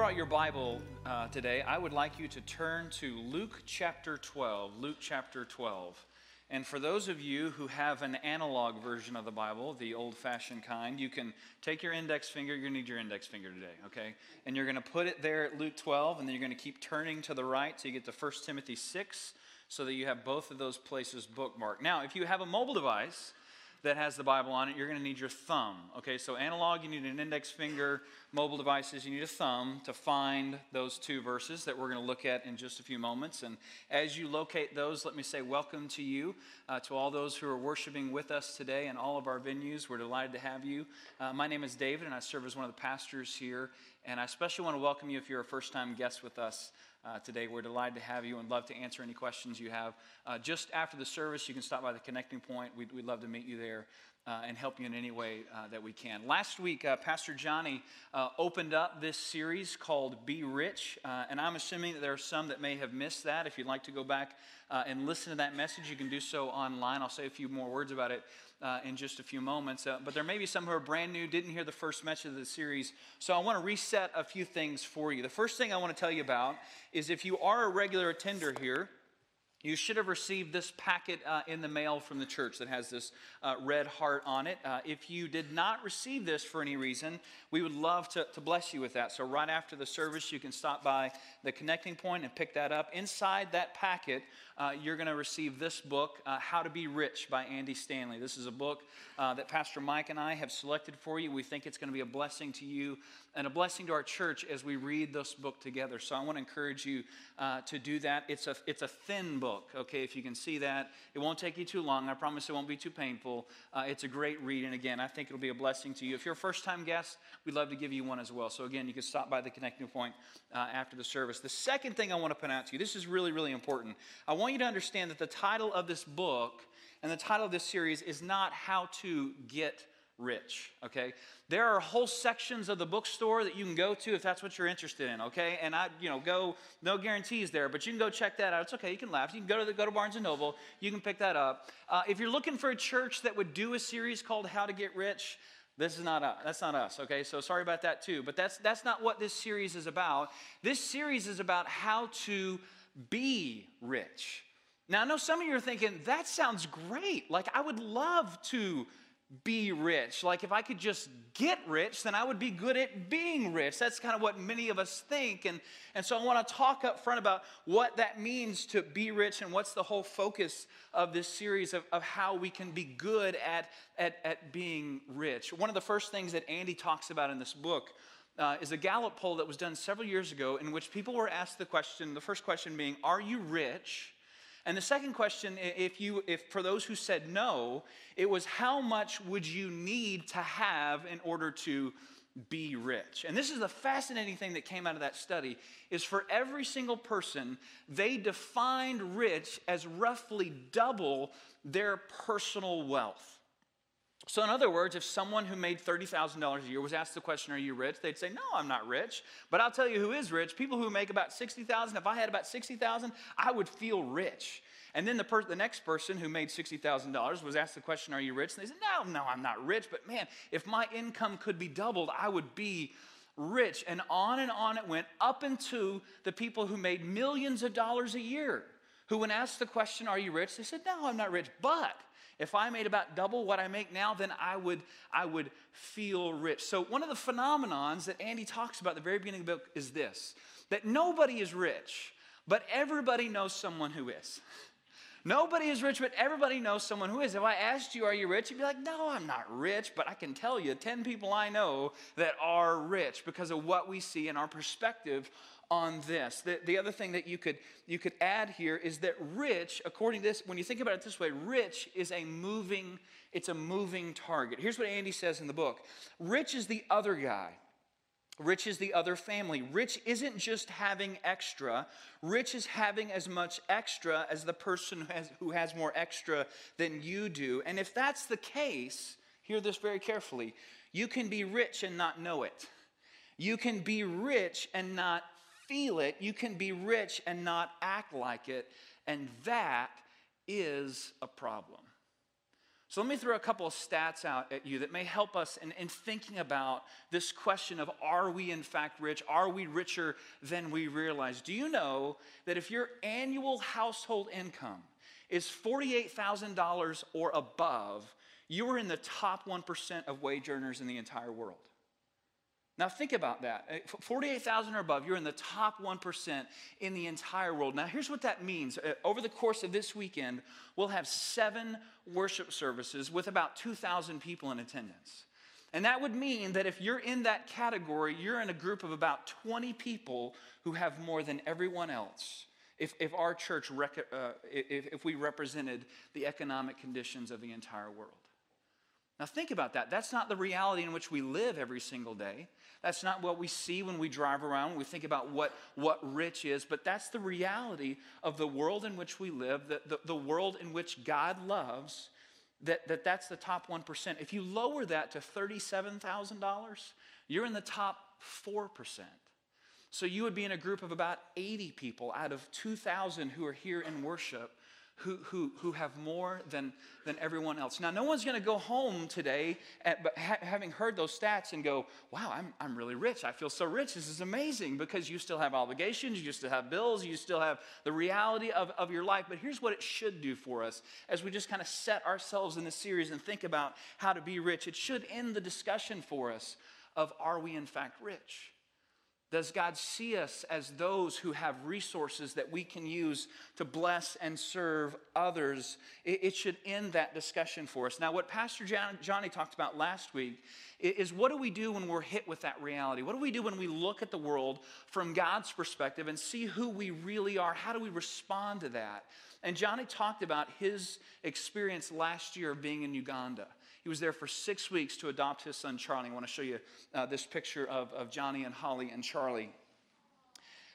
Brought your Bible uh, today, I would like you to turn to Luke chapter 12. Luke chapter 12. And for those of you who have an analog version of the Bible, the old fashioned kind, you can take your index finger. You're going to need your index finger today, okay? And you're going to put it there at Luke 12, and then you're going to keep turning to the right so you get to 1 Timothy 6 so that you have both of those places bookmarked. Now, if you have a mobile device, that has the Bible on it, you're going to need your thumb. Okay, so analog, you need an index finger. Mobile devices, you need a thumb to find those two verses that we're going to look at in just a few moments. And as you locate those, let me say welcome to you, uh, to all those who are worshiping with us today in all of our venues. We're delighted to have you. Uh, my name is David, and I serve as one of the pastors here. And I especially want to welcome you if you're a first time guest with us uh, today. We're delighted to have you and love to answer any questions you have. Uh, just after the service, you can stop by the connecting point. We'd, we'd love to meet you there. Uh, and help you in any way uh, that we can. Last week, uh, Pastor Johnny uh, opened up this series called Be Rich, and I'm assuming that there are some that may have missed that. If you'd like to go back and listen to that message, you can do so online. I'll say a few more words about it uh, in just a few moments. Uh, but there may be some who are brand new, didn't hear the first message of the series. So I want to reset a few things for you. The first thing I want to tell you about is if you are a regular attender here, you should have received this packet uh, in the mail from the church that has this uh, red heart on it. Uh, if you did not receive this for any reason, we would love to, to bless you with that. So, right after the service, you can stop by the connecting point and pick that up. Inside that packet, uh, you're going to receive this book, uh, How to Be Rich by Andy Stanley. This is a book uh, that Pastor Mike and I have selected for you. We think it's going to be a blessing to you and a blessing to our church as we read this book together. So, I want to encourage you to do that. It's a, it's a thin book book, okay? If you can see that, it won't take you too long. I promise it won't be too painful. Uh, it's a great read, and again, I think it'll be a blessing to you. If you're a first time guest, we'd love to give you one as well. So, again, you can stop by the connecting point uh, after the service. The second thing I want to point out to you this is really, really important. I want you to understand that the title of this book and the title of this series is not How to Get rich, okay? There are whole sections of the bookstore that you can go to if that's what you're interested in, okay? And I, you know, go, no guarantees there, but you can go check that out. It's okay, you can laugh. You can go to, the, go to Barnes & Noble, you can pick that up. Uh, if you're looking for a church that would do a series called How to Get Rich, this is not us. That's not us, okay? So sorry about that too. But that's that's not what this series is about. This series is about how to be rich. Now, I know some of you are thinking, that sounds great. Like, I would love to be rich. Like if I could just get rich, then I would be good at being rich. That's kind of what many of us think. And, and so I want to talk up front about what that means to be rich and what's the whole focus of this series of, of how we can be good at, at, at being rich. One of the first things that Andy talks about in this book uh, is a Gallup poll that was done several years ago in which people were asked the question, the first question being, Are you rich? And the second question, if you, if for those who said no, it was how much would you need to have in order to be rich? And this is the fascinating thing that came out of that study is for every single person, they defined rich as roughly double their personal wealth. So, in other words, if someone who made $30,000 a year was asked the question, Are you rich? they'd say, No, I'm not rich. But I'll tell you who is rich people who make about 60,000. if I had about 60,000, I would feel rich. And then the, per- the next person who made $60,000 was asked the question, Are you rich? And they said, No, no, I'm not rich. But man, if my income could be doubled, I would be rich. And on and on it went up into the people who made millions of dollars a year, who, when asked the question, Are you rich? they said, No, I'm not rich. But if I made about double what I make now, then I would, I would feel rich. So, one of the phenomenons that Andy talks about at the very beginning of the book is this that nobody is rich, but everybody knows someone who is. Nobody is rich, but everybody knows someone who is. If I asked you, Are you rich? You'd be like, No, I'm not rich, but I can tell you 10 people I know that are rich because of what we see in our perspective on this. The, the other thing that you could, you could add here is that rich, according to this, when you think about it this way, rich is a moving, it's a moving target. Here's what Andy says in the book. Rich is the other guy. Rich is the other family. Rich isn't just having extra. Rich is having as much extra as the person who has, who has more extra than you do. And if that's the case, hear this very carefully. You can be rich and not know it. You can be rich and not feel it, you can be rich and not act like it, and that is a problem. So let me throw a couple of stats out at you that may help us in, in, thinking about this question of are we in fact rich? Are we richer than we realize? Do you know that if your annual household income is $48,000 or above, you are in the top 1% of wage earners in the entire world? Now, think about that. 48,000 or above, you're in the top 1% in the entire world. Now, here's what that means. Uh, over the course of this weekend, we'll have seven worship services with about 2,000 people in attendance. And that would mean that if you're in that category, you're in a group of about 20 people who have more than everyone else. If, if our church, rec- uh, if, if we represented the economic conditions of the entire world. Now, think about that. That's not the reality in which we live every single day. That's not what we see when we drive around, when we think about what, what rich is, but that's the reality of the world in which we live, the, the, the world in which God loves, that, that that's the top 1%. If you lower that to $37,000, you're in the top 4%. So you would be in a group of about 80 people out of 2,000 who are here in worship who, who, who have more than, than everyone else. Now, no one's going to go home today at, but ha- having heard those stats and go, wow, I'm, I'm really rich. I feel so rich. This is amazing because you still have obligations, you still have bills, you still have the reality of, of your life. But here's what it should do for us as we just kind of set ourselves in this series and think about how to be rich. It should end the discussion for us of are we in fact rich? Does God see us as those who have resources that we can use to bless and serve others? It, should end that discussion for us. Now, what Pastor John, Johnny talked about last week is what do we do when we're hit with that reality? What do we do when we look at the world from God's perspective and see who we really are? How do we respond to that? And Johnny talked about his experience last year of being in Uganda. Was there for six weeks to adopt his son Charlie. I want to show you uh, this picture of, of Johnny and Holly and Charlie.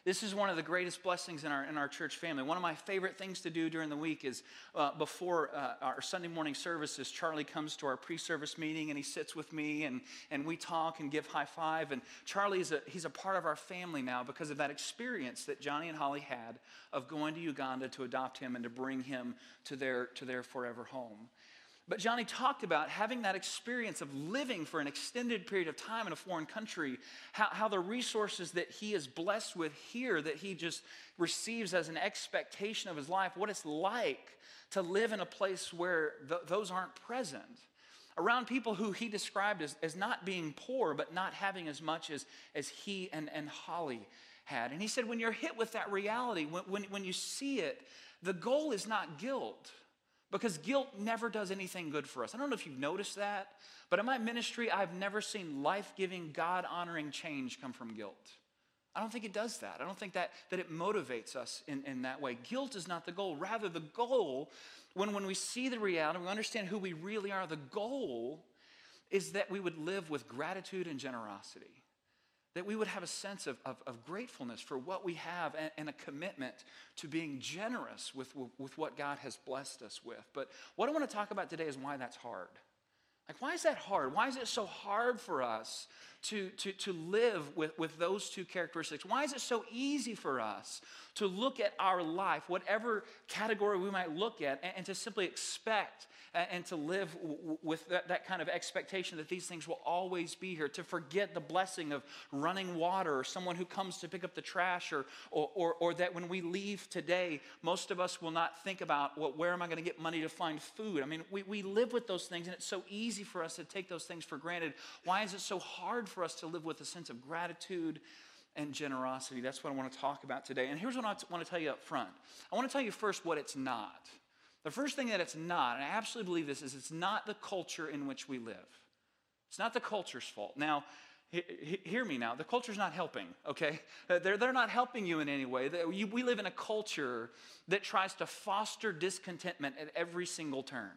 This is one of the greatest blessings in our, in our church family. One of my favorite things to do during the week is uh, before uh, our Sunday morning services, Charlie comes to our pre service meeting and he sits with me and, and we talk and give high five. And Charlie is a, he's a part of our family now because of that experience that Johnny and Holly had of going to Uganda to adopt him and to bring him to their, to their forever home. But Johnny talked about having that experience of living for an extended period of time in a foreign country, how, how the resources that he is blessed with here, that he just receives as an expectation of his life, what it's like to live in a place where th- those aren't present. Around people who he described as, as not being poor, but not having as much as, as he and, and Holly had. And he said, when you're hit with that reality, when, when, when you see it, the goal is not guilt. Because guilt never does anything good for us. I don't know if you've noticed that, but in my ministry, I've never seen life giving, God honoring change come from guilt. I don't think it does that. I don't think that, that it motivates us in, in that way. Guilt is not the goal. Rather, the goal, when, when we see the reality, we understand who we really are, the goal is that we would live with gratitude and generosity that we would have a sense of, of, of gratefulness for what we have and, and, a commitment to being generous with, with what God has blessed us with. But what I want to talk about today is why that's hard. Like, why is that hard? Why is it so hard for us to, to, to live with, with those two characteristics? Why is it so easy for us to look at our life, whatever category we might look at, and, and to simply expect uh, and to live w- with that, that kind of expectation that these things will always be here, to forget the blessing of running water or someone who comes to pick up the trash, or, or, or, or that when we leave today, most of us will not think about, well, where am I going to get money to find food? I mean, we, we live with those things, and it's so easy for us to take those things for granted. Why is it so hard for us to live with a sense of gratitude and generosity. That's what I want to talk about today. And here's what I want to tell you up front I want to tell you first what it's not. The first thing that it's not, and I absolutely believe this, is it's not the culture in which we live. It's not the culture's fault. Now, hear me now. The culture's not helping, okay? Uh, they're, they're not helping you in any way. We live in a culture that tries to foster discontentment at every single turn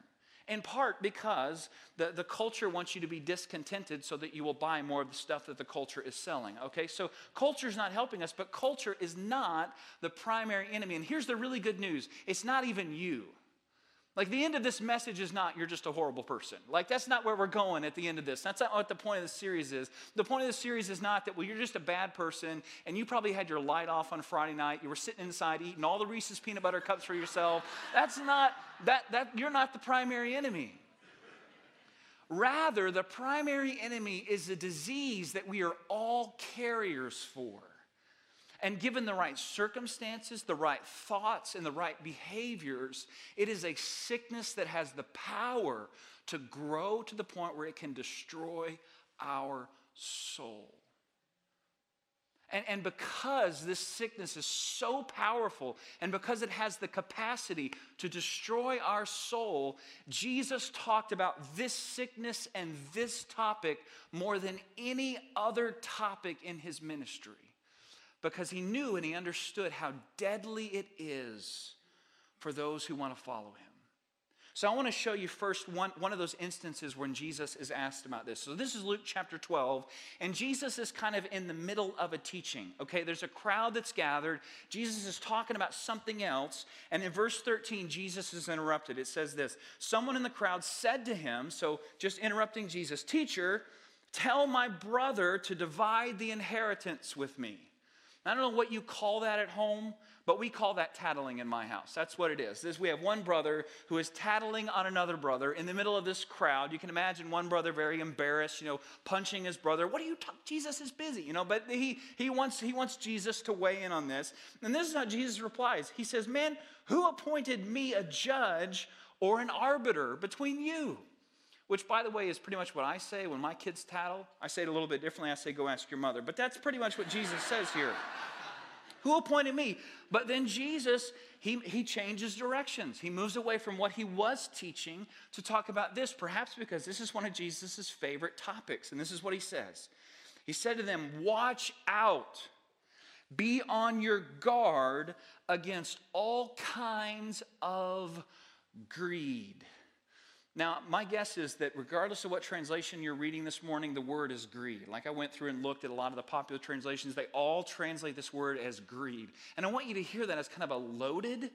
in part because the, the culture wants you to be discontented so that you will buy more of the stuff that the culture is selling. Okay, so culture is not helping us, but culture is not the primary enemy. And here's the really good news it's not even you. Like the end of this message is not you're just a horrible person. Like that's not where we're going at the end of this. That's not what the point of the series is. The point of the series is not that well you're just a bad person and you probably had your light off on Friday night. You were sitting inside eating all the Reese's peanut butter cups for yourself. That's not that that you're not the primary enemy. Rather, the primary enemy is a disease that we are all carriers for. And given the right circumstances, the right thoughts, and the right behaviors, it is a sickness that has the power to grow to the point where it can destroy our soul. And, and because this sickness is so powerful and because it has the capacity to destroy our soul, Jesus talked about this sickness and this topic more than any other topic in his ministry because he knew and he understood how deadly it is for those who want to follow him. So I want to show you first one, one of those instances when Jesus is asked about this. So this is Luke chapter 12, and Jesus is kind of in the middle of a teaching. Okay, there's a crowd that's gathered. Jesus is talking about something else, and in verse 13, Jesus is interrupted. It says this Someone in the crowd said to him, so just interrupting Jesus, Teacher, tell my brother to divide the inheritance with me. I don't know what you call that at home, but we call that tattling in my house. That's what it is. This, we have one brother who is tattling on another brother in the middle of this crowd. You can imagine one brother very embarrassed, you know, punching his brother. What are you? Jesus is busy, you know, but he, he, wants, he wants Jesus to weigh in on this. And this is how Jesus replies. He says, Man, who appointed me a judge or an arbiter between you? Which, by the way, is pretty much what I say when my kids tattle. I say it a little bit differently. I say, go ask your mother. But that's pretty much what Jesus says here. Who appointed me? But then Jesus, he, he changes directions. He moves away from what he was teaching to talk about this, perhaps because this is one of Jesus' favorite topics. And this is what he says He said to them, Watch out, be on your guard against all kinds of greed. Now, my guess is that regardless of what translation you're reading this morning, the word is greed. Like I went through and looked at a lot of the popular translations, they all translate this word as greed. And I want you to hear that as kind of a loaded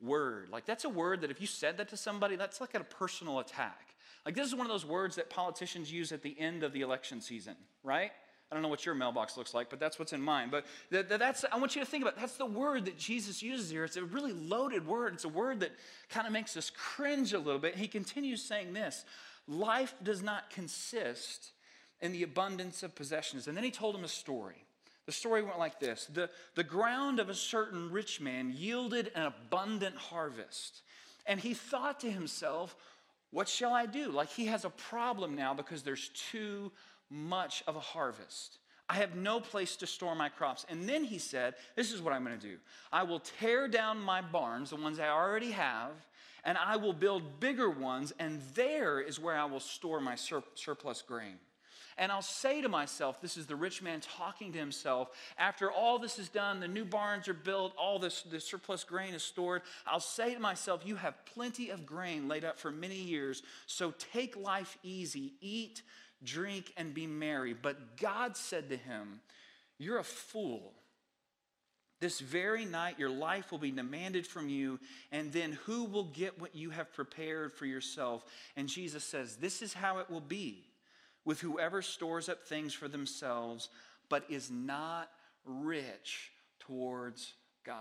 word. Like that's a word that if you said that to somebody, that's like a personal attack. Like this is one of those words that politicians use at the end of the election season, right? I don't know what your mailbox looks like, but that's what's in mine. But that's, I want you to think about that's the word that Jesus uses here. It's a really loaded word. It's a word that kind of makes us cringe a little bit. He continues saying this life does not consist in the abundance of possessions. And then he told him a story. The story went like this the, the ground of a certain rich man yielded an abundant harvest. And he thought to himself, What shall I do? Like he has a problem now because there's too much of a harvest. I have no place to store my crops. And then he said, This is what I'm going to do I will tear down my barns, the ones I already have, and I will build bigger ones, and there is where I will store my sur- surplus grain. And I'll say to myself, this is the rich man talking to himself, after all this is done, the new barns are built, all this the surplus grain is stored. I'll say to myself, You have plenty of grain laid up for many years, so take life easy, eat drink, and be merry. But God said to him, You're a fool. This very night, your life will be demanded from you, and then who will get what you have prepared for yourself? And Jesus says, This is how it will be with whoever stores up things for themselves, but is not rich towards God.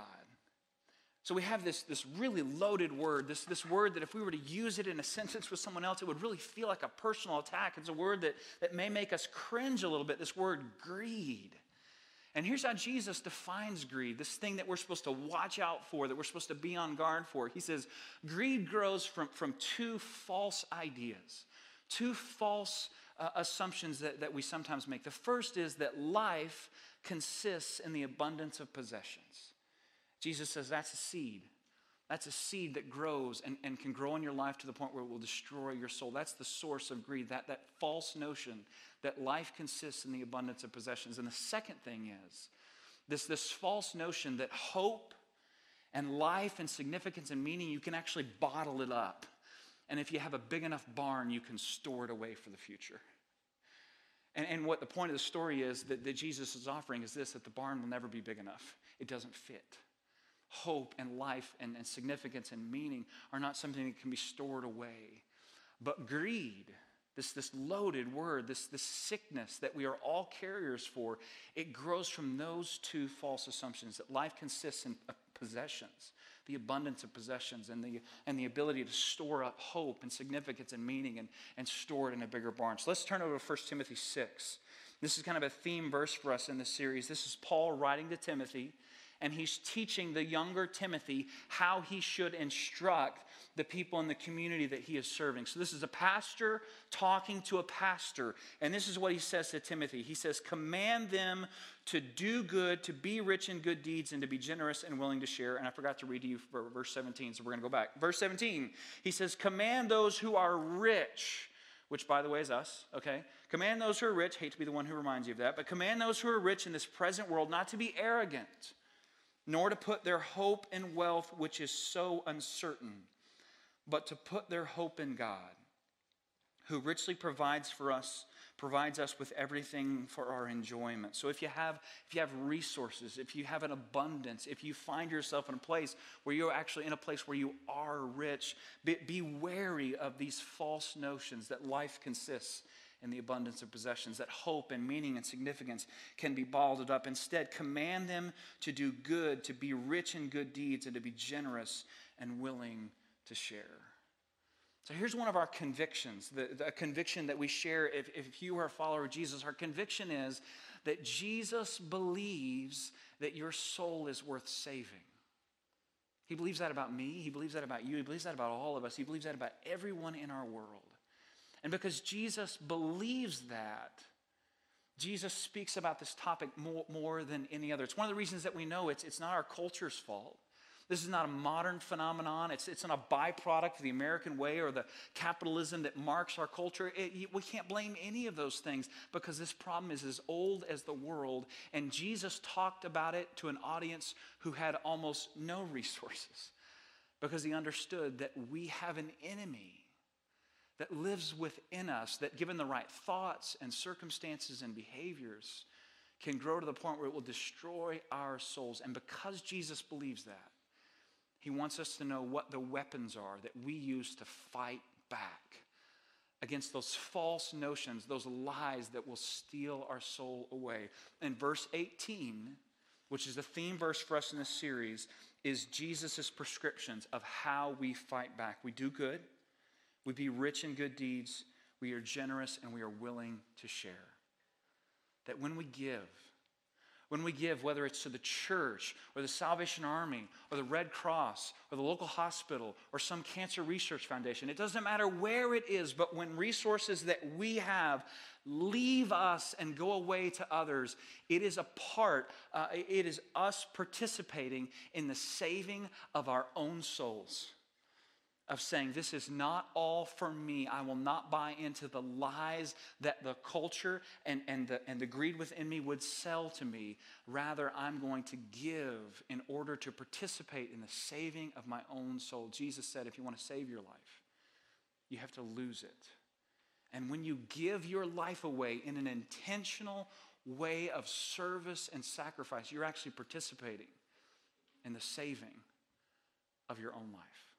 So we have this, this really loaded word, this, this word that if we were to use it in a sentence with someone else, it would really feel like a personal attack. It's a word that, that may make us cringe a little bit, this word greed. And here's how Jesus defines greed, this thing that we're supposed to watch out for, that we're supposed to be on guard for. He says, greed grows from, from two false ideas, two false uh, assumptions that, that we sometimes make. The first is that life consists in the abundance of possessions. Jesus says that's a seed. That's a seed that grows and, and can grow in your life to the point where it will destroy your soul. That's the source of greed, that, that false notion that life consists in the abundance of possessions. And the second thing is this, this false notion that hope and life and significance and meaning, you can actually bottle it up. And if you have a big enough barn, you can store it away for the future. And, and what the point of the story is that, that Jesus is offering is this that the barn will never be big enough, it doesn't fit hope and life and, and significance and meaning are not something that can be stored away. But greed, this, this loaded word, this, this sickness that we are all carriers for, it grows from those two false assumptions that life consists in uh, possessions, the abundance of possessions, and the, and the ability to store up hope and significance and meaning and, and store it in a bigger barn. So let's turn over to 1 Timothy 6. This is kind of a theme verse for us in this series. This is Paul writing to Timothy and he's teaching the younger Timothy how he should instruct the people in the community that he is serving. So, this is a pastor talking to a pastor, and this is what he says to Timothy. He says, Command them to do good, to be rich in good deeds, and to be generous and willing to share. And I forgot to read to you verse 17, so we're going to go back. Verse 17, he says, Command those who are rich which by the way is us, okay? Command those who are rich, hate to be the one who reminds you of that, but command those who are rich in this present world not to be arrogant, nor to put their hope in wealth, which is so uncertain, but to put their hope in God, who richly provides for us, provides us with everything for our enjoyment. So if you have if you have resources, if you have an abundance, if you find yourself in a place where you're actually in a place where you are rich, be, be wary of these false notions that life consists in the abundance of possessions, that hope and meaning and significance can be balled up. Instead, command them to do good, to be rich in good deeds, and to be generous and willing to share. So here's one of our convictions, the, the conviction that we share if, if you are a follower of Jesus. Our conviction is that Jesus believes that your soul is worth saving. He believes that about me. He believes that about you. He believes that about all of us. He believes that about everyone in our world. And because Jesus believes that, Jesus speaks about this topic more, more than any other. It's one of the reasons that we know it's, it's not our culture's fault. This is not a modern phenomenon. It's, it's not a byproduct of the American way or the capitalism that marks our culture. It, we can't blame any of those things because this problem is as old as the world. And Jesus talked about it to an audience who had almost no resources because he understood that we have an enemy that lives within us, that given the right thoughts and circumstances and behaviors, can grow to the point where it will destroy our souls. And because Jesus believes that, he wants us to know what the weapons are that we use to fight back against those false notions, those lies that will steal our soul away. And verse 18, which is the theme verse for us in this series, is Jesus' prescriptions of how we fight back. We do good we be rich in good deeds, we are generous, and we are willing to share. That when we give, when we give, whether it's to the church or the Salvation Army or the Red Cross or the local hospital or some cancer research foundation, it doesn't matter where it is, but when resources that we have leave us and go away to others, it is a part, uh, it is us participating in the saving of our own souls of saying, This is not all for me. I will not buy into the lies that the culture and, and, the, and the greed within me would sell to me. Rather, I'm going to give in order to participate in the saving of my own soul. Jesus said, If you want to save your life, you have to lose it. And when you give your life away in an intentional way of service and sacrifice, you're actually participating in the saving of your own life.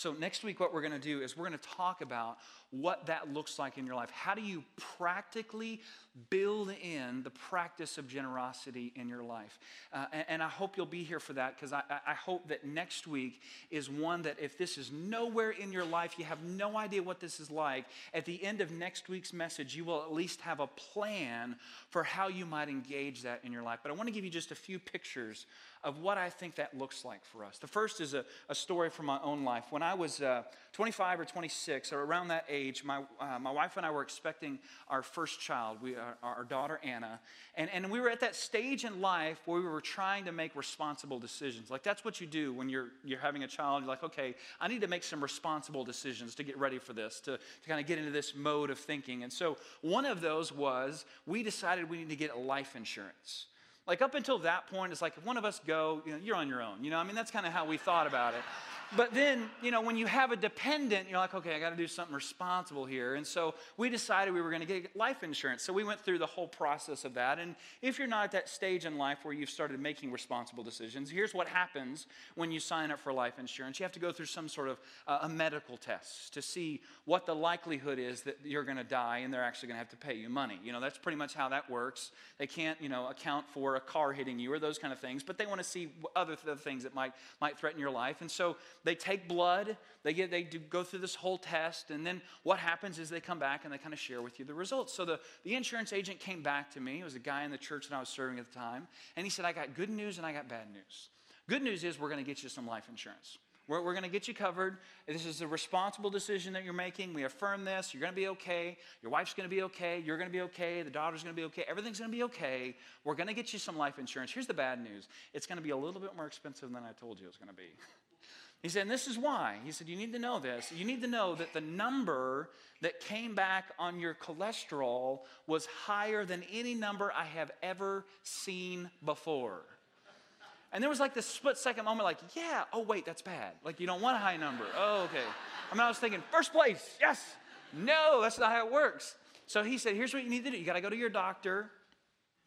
So, next week, what we're going to do is we're going to talk about what that looks like in your life. How do you practically build in the practice of generosity in your life? Uh, and, and, I hope you'll be here for that because I, I hope that next week is one that if this is nowhere in your life, you have no idea what this is like, at the end of next week's message, you will at least have a plan for how you might engage that in your life. But I want to give you just a few pictures of what I think that looks like for us. The first is a, a story from my own life. When I was uh, 25 or 26, or around that age, my, uh, my wife and I were expecting our first child, we, our, our daughter Anna. And, and we were at that stage in life where we were trying to make responsible decisions. Like that's what you do when you're, you're having a child. You're like, okay, I need to make some responsible decisions to get ready for this, to, to kind of get into this mode of thinking. And so one of those was we decided we need to get life insurance. Like up until that point, it's like if one of us go, you know, you're on your own. You know, I mean, that's kind of how we thought about it. But then, you know, when you have a dependent, you're like, okay, I got to do something responsible here. And so we decided we were going to get life insurance. So we went through the whole process of that. And if you're not at that stage in life where you've started making responsible decisions, here's what happens when you sign up for life insurance. You have to go through some sort of uh, a medical test to see what the likelihood is that you're going to die and they're actually going to have to pay you money. You know, that's pretty much how that works. They can't, you know, account for a car hitting you or those kind of things, but they want to see other th- things that might, might threaten your life. And so they take blood, they, get, they do go through this whole test, and then what happens is they come back and they kind of share with you the results. So the, the insurance agent came back to me. It was a guy in the church that I was serving at the time, and he said, I got good news and I got bad news. Good news is we're going to get you some life insurance. We're, we're going to get you covered. This is a responsible decision that you're making. We affirm this. You're going to be okay. Your wife's going to be okay. You're going to be okay. The daughter's going to be okay. Everything's going to be okay. We're going to get you some life insurance. Here's the bad news it's going to be a little bit more expensive than I told you it was going to be. He said, and this is why. He said, you need to know this. You need to know that the number that came back on your cholesterol was higher than any number I have ever seen before. And there was like this split second moment, like, yeah, oh, wait, that's bad. Like, you don't want a high number. Oh, okay. I mean, I was thinking, first place, yes. No, that's not how it works. So he said, here's what you need to do. You got to go to your doctor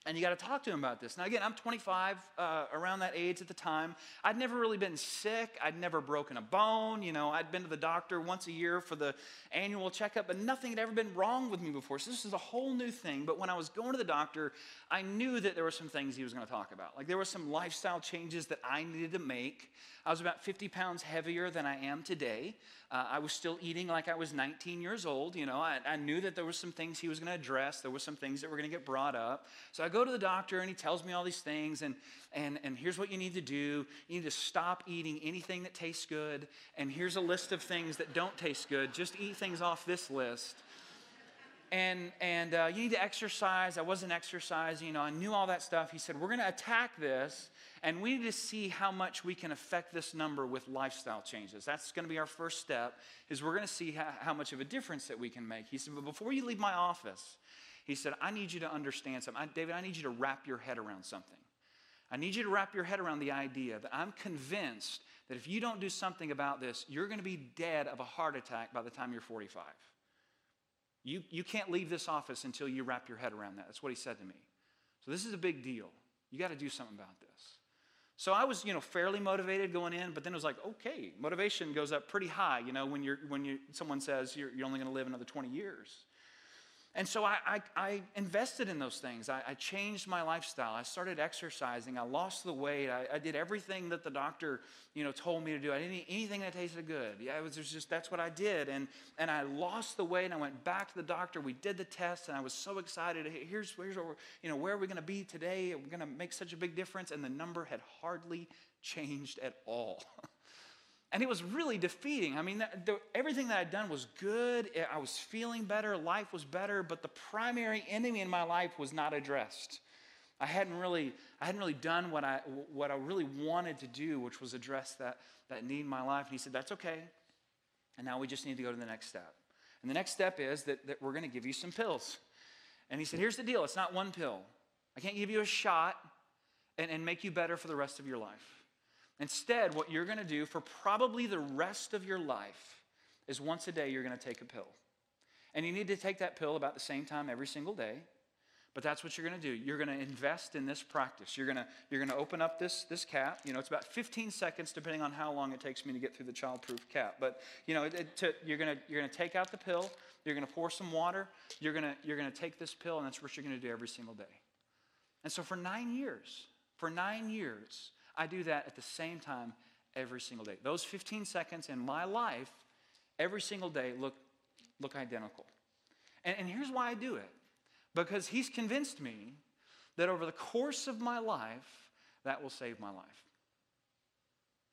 and you got to talk to him about this. Now, again, I'm 25, uh, around that age at the time. I'd never really been sick. I'd never broken a bone. You know, I'd been to the doctor once a year for the annual checkup, but nothing had ever been wrong with me before. So this is a whole new thing. But when I was going to the doctor, I knew that there were some things he was going to talk about. Like there were some lifestyle changes that I needed to make. I was about 50 pounds heavier than I am today. Uh, I was still eating like I was 19 years old. You know, I, I knew that there were some things he was going to address. There were some things that were going to get brought up. So I go to the doctor and he tells me all these things. And, and, and here's what you need to do you need to stop eating anything that tastes good. And here's a list of things that don't taste good. Just eat things off this list and and uh, you need to exercise. I wasn't exercising, you know. I knew all that stuff. He said, "We're going to attack this, and we need to see how much we can affect this number with lifestyle changes. That's going to be our first step. Is we're going to see how, how much of a difference that we can make." He said, "But before you leave my office, he said, I need you to understand something. I, David, I need you to wrap your head around something. I need you to wrap your head around the idea that I'm convinced that if you don't do something about this, you're going to be dead of a heart attack by the time you're 45." You, you can't leave this office until you wrap your head around that. That's what he said to me. So this is a big deal. You got to do something about this. So I was, you know, fairly motivated going in, but then it was like, okay, motivation goes up pretty high, you know, when you're when you someone says you're, you're only going to live another 20 years. And so I, I, I invested in those things. I, I, changed my lifestyle. I started exercising. I lost the weight. I, did everything that the doctor, you know, told me to do. I didn't eat anything that tasted good. Yeah, it was just that's what I did. And and I lost the weight. And I went back to the doctor. We did the test, and I was so excited. Here's here's where you know where are we going to be today? We're going to make such a big difference. And the number had hardly changed at all. And it was really defeating. I mean, the, everything that I'd done was good. I was feeling better. Life was better. But the primary enemy in my life was not addressed. I hadn't really, I hadn't really done what I, what I really wanted to do, which was address that, that need in my life. And he said, That's okay. And now we just need to go to the next step. And the next step is that, that we're going to give you some pills. And he said, Here's the deal it's not one pill. I can't give you a shot and, and make you better for the rest of your life. Instead, what you're going to do for probably the rest of your life is once a day you're going to take a pill. And you need to take that pill about the same time every single day. But that's what you're going to do. You're going to invest in this practice. You're going to, you're going to open up this, this cap. You know, it's about 15 seconds depending on how long it takes me to get through the childproof cap. But, you know, it, to, you're going to, you're going to take out the pill. You're going to pour some water. You're going to, you're going to take this pill, and that's what you're going to do every single day. And so for nine years, for nine years, I do that at the same time every single day. Those 15 seconds in my life, every single day, look, look identical. And, and here's why I do it because he's convinced me that over the course of my life, that will save my life.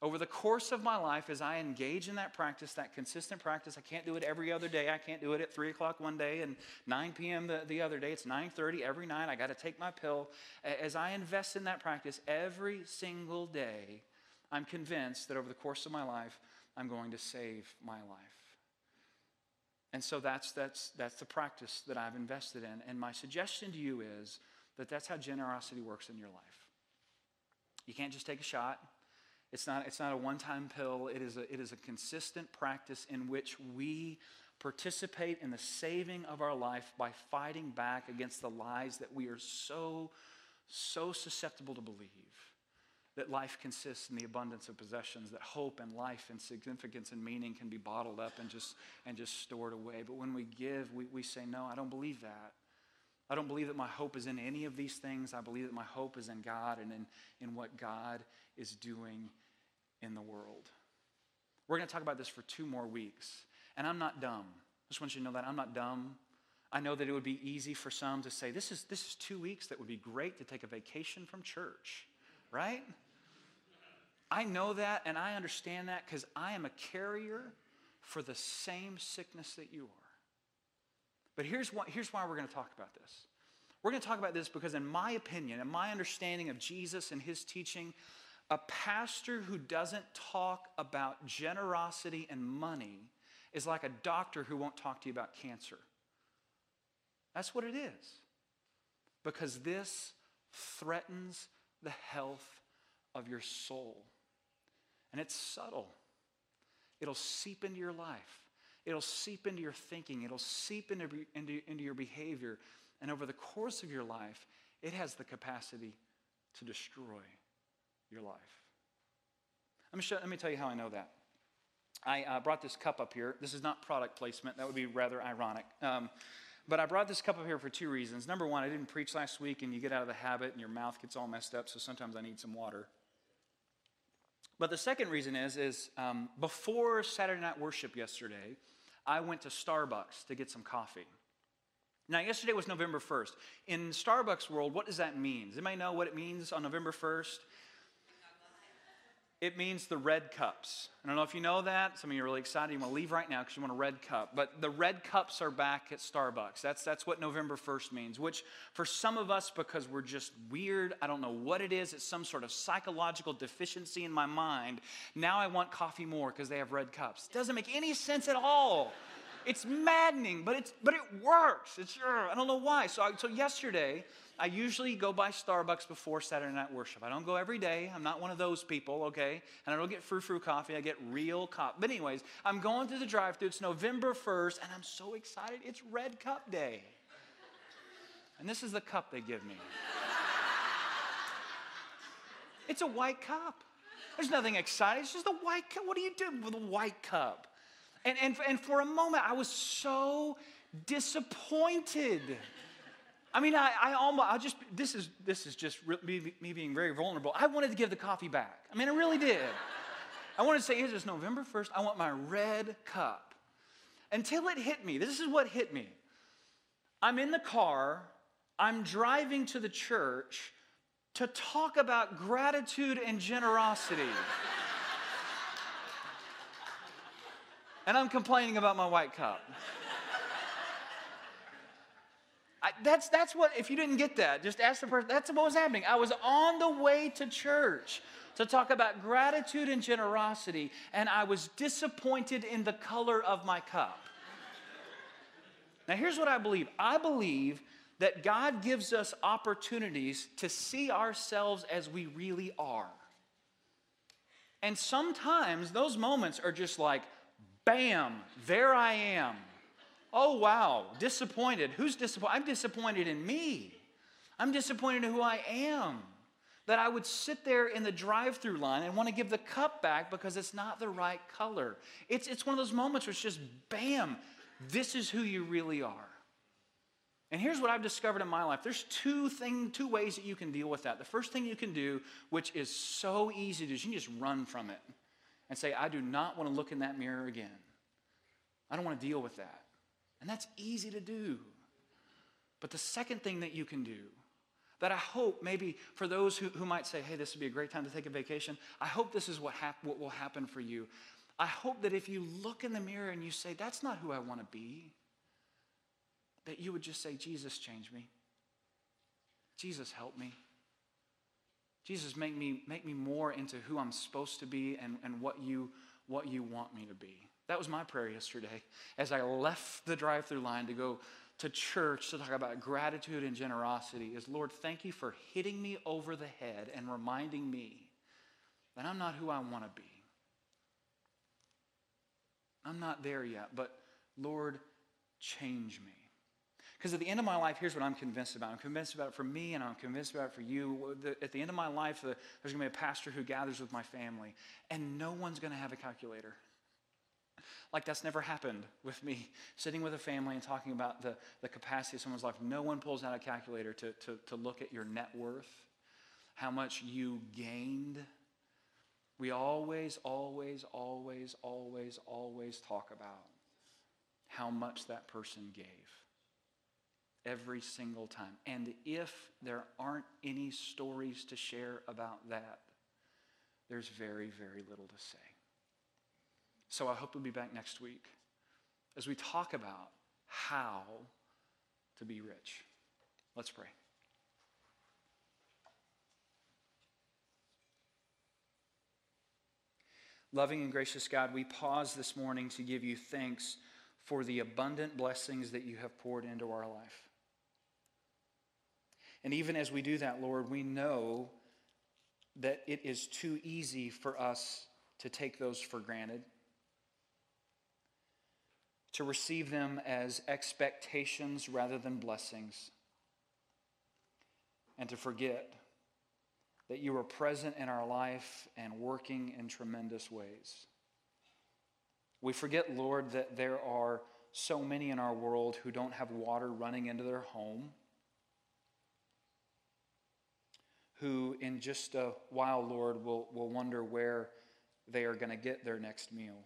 Over the course of my life, as I engage in that practice, that consistent practice, I can't do it every other day. I can't do it at 3 o'clock one day and 9 p.m. the, the other day. It's 9.30 every night. I got to take my pill. As I invest in that practice every single day, I'm convinced that over the course of my life, I'm going to save my life. And so that's, that's, that's the practice that I've invested in. And my suggestion to you is that that's how generosity works in your life. You can't just take a shot. It's not, it's not a one time pill, it is, a, it is a consistent practice in which we participate in the saving of our life by fighting back against the lies that we are so, so susceptible to believe. That life consists in the abundance of possessions, that hope and life and significance and meaning can be bottled up and just, and just stored away. But when we give, we, we say, No, I don't believe that. I don't believe that my hope is in any of these things. I believe that my hope is in God and in, in what God is doing in the world. We're going to talk about this for two more weeks. And I'm not dumb. I just want you to know that I'm not dumb. I know that it would be easy for some to say, this is, this is two weeks that would be great to take a vacation from church, right? I know that and I understand that because I am a carrier for the same sickness that you are. But here's, what, here's why we're going to talk about this. We're going to talk about this because, in my opinion, and my understanding of Jesus and his teaching, a pastor who doesn't talk about generosity and money is like a doctor who won't talk to you about cancer. That's what it is. Because this threatens the health of your soul. And it's subtle, it'll seep into your life, it'll seep into your thinking, it'll seep into, into, into your behavior. And over the course of your life, it has the capacity to destroy your life. Let me, show, let me tell you how I know that. I uh, brought this cup up here. This is not product placement, that would be rather ironic. Um, but I brought this cup up here for two reasons. Number one, I didn't preach last week, and you get out of the habit and your mouth gets all messed up, so sometimes I need some water. But the second reason is, is um, before Saturday night worship yesterday, I went to Starbucks to get some coffee. Now, yesterday was November 1st. In Starbucks world, what does that mean? Does anybody know what it means on November 1st? It means the red cups. I don't know if you know that. Some of you are really excited. You want to leave right now because you want a red cup. But the red cups are back at Starbucks. That's, that's what November 1st means, which for some of us, because we're just weird, I don't know what it is, it's some sort of psychological deficiency in my mind. Now I want coffee more because they have red cups. It doesn't make any sense at all. It's maddening, but, it's, but it works. It's, I don't know why. So, I, so yesterday, I usually go by Starbucks before Saturday night worship. I don't go every day. I'm not one of those people, okay? And I don't get frou frou coffee. I get real coffee. But, anyways, I'm going through the drive through. It's November 1st, and I'm so excited. It's Red Cup Day. And this is the cup they give me. It's a white cup. There's nothing exciting. It's just a white cup. What do you do with a white cup? And, and, and for a moment, I was so disappointed. I mean, I, I almost, I just, this is, this is just me, me being very vulnerable. I wanted to give the coffee back. I mean, I really did. I wanted to say, this November 1st, I want my red cup. Until it hit me. This is what hit me. I'm in the car, I'm driving to the church to talk about gratitude and generosity. and I'm complaining about my white cup. I, that's, that's what, if you didn't get that, just ask the person. That's what was happening. I was on the way to church to talk about gratitude and generosity, and I was disappointed in the color of my cup. Now, here's what I believe I believe that God gives us opportunities to see ourselves as we really are. And sometimes those moments are just like, bam, there I am. Oh, wow, disappointed. Who's disappointed? I'm disappointed in me. I'm disappointed in who I am. That I would sit there in the drive through line and want to give the cup back because it's not the right color. It's, it's one of those moments where it's just bam, this is who you really are. And here's what I've discovered in my life. There's two thing, two ways that you can deal with that. The first thing you can do, which is so easy to do, is you can just run from it and say, I do not want to look in that mirror again. I don't want to deal with that. And that's easy to do. But the second thing that you can do, that I hope maybe for those who, who might say, hey, this would be a great time to take a vacation, I hope this is what, hap- what will happen for you. I hope that if you look in the mirror and you say, that's not who I want to be, that you would just say, Jesus, change me. Jesus, help me. Jesus, make me, make me more into who I'm supposed to be and, and what, you, what you want me to be. That was my prayer yesterday as I left the drive through line to go to church to talk about gratitude and generosity is Lord, thank you for hitting me over the head and reminding me that I'm not who I want to be. I'm not there yet, but Lord, change me. Because at the end of my life, here's what I'm convinced about. I'm convinced about it for me, and I'm convinced about it for you. At the end of my life, there's going to be a pastor who gathers with my family, and no one's going to have a calculator. Like that's never happened with me. Sitting with a family and talking about the, the capacity of someone's life. No one pulls out a calculator to, to, to look at your net worth, how much you gained. We always, always, always, always, always talk about how much that person gave. Every single time. And if there aren't any stories to share about that, there's very, very little to say. So I hope you'll be back next week as we talk about how to be rich. Let's pray. Loving and gracious God, we pause this morning to give you thanks for the abundant blessings that you have poured into our life. And even as we do that, Lord, we know that it is too easy for us to take those for granted to receive them as expectations rather than blessings, and to forget that you are present in our life and working in tremendous ways. We forget, Lord, that there are so many in our world who don't have water running into their home, who in just a while, Lord, will, will wonder where they are going to get their next meal.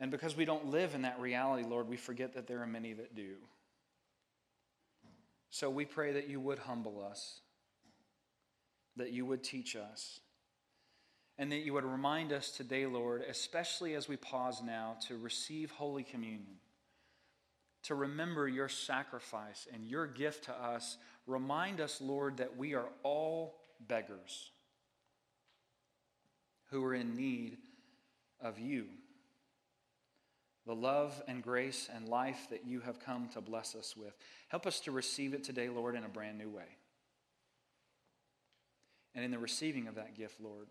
And because we don't live in that reality, Lord, we forget that there are many that do. So we pray that you would humble us, that you would teach us, and that you would remind us today, Lord, especially as we pause now to receive Holy Communion, to remember your sacrifice and your gift to us. Remind us, Lord, that we are all beggars who are in need of you the love and grace and life that you have come to bless us with. Help us to receive it today, Lord, in a brand new way. And in the receiving of that gift, Lord,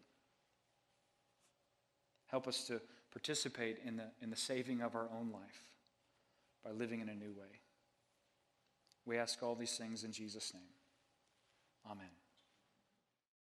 help us to participate in the, in the saving of our own life by living in a new way. We ask all these things in Jesus' name. Amen.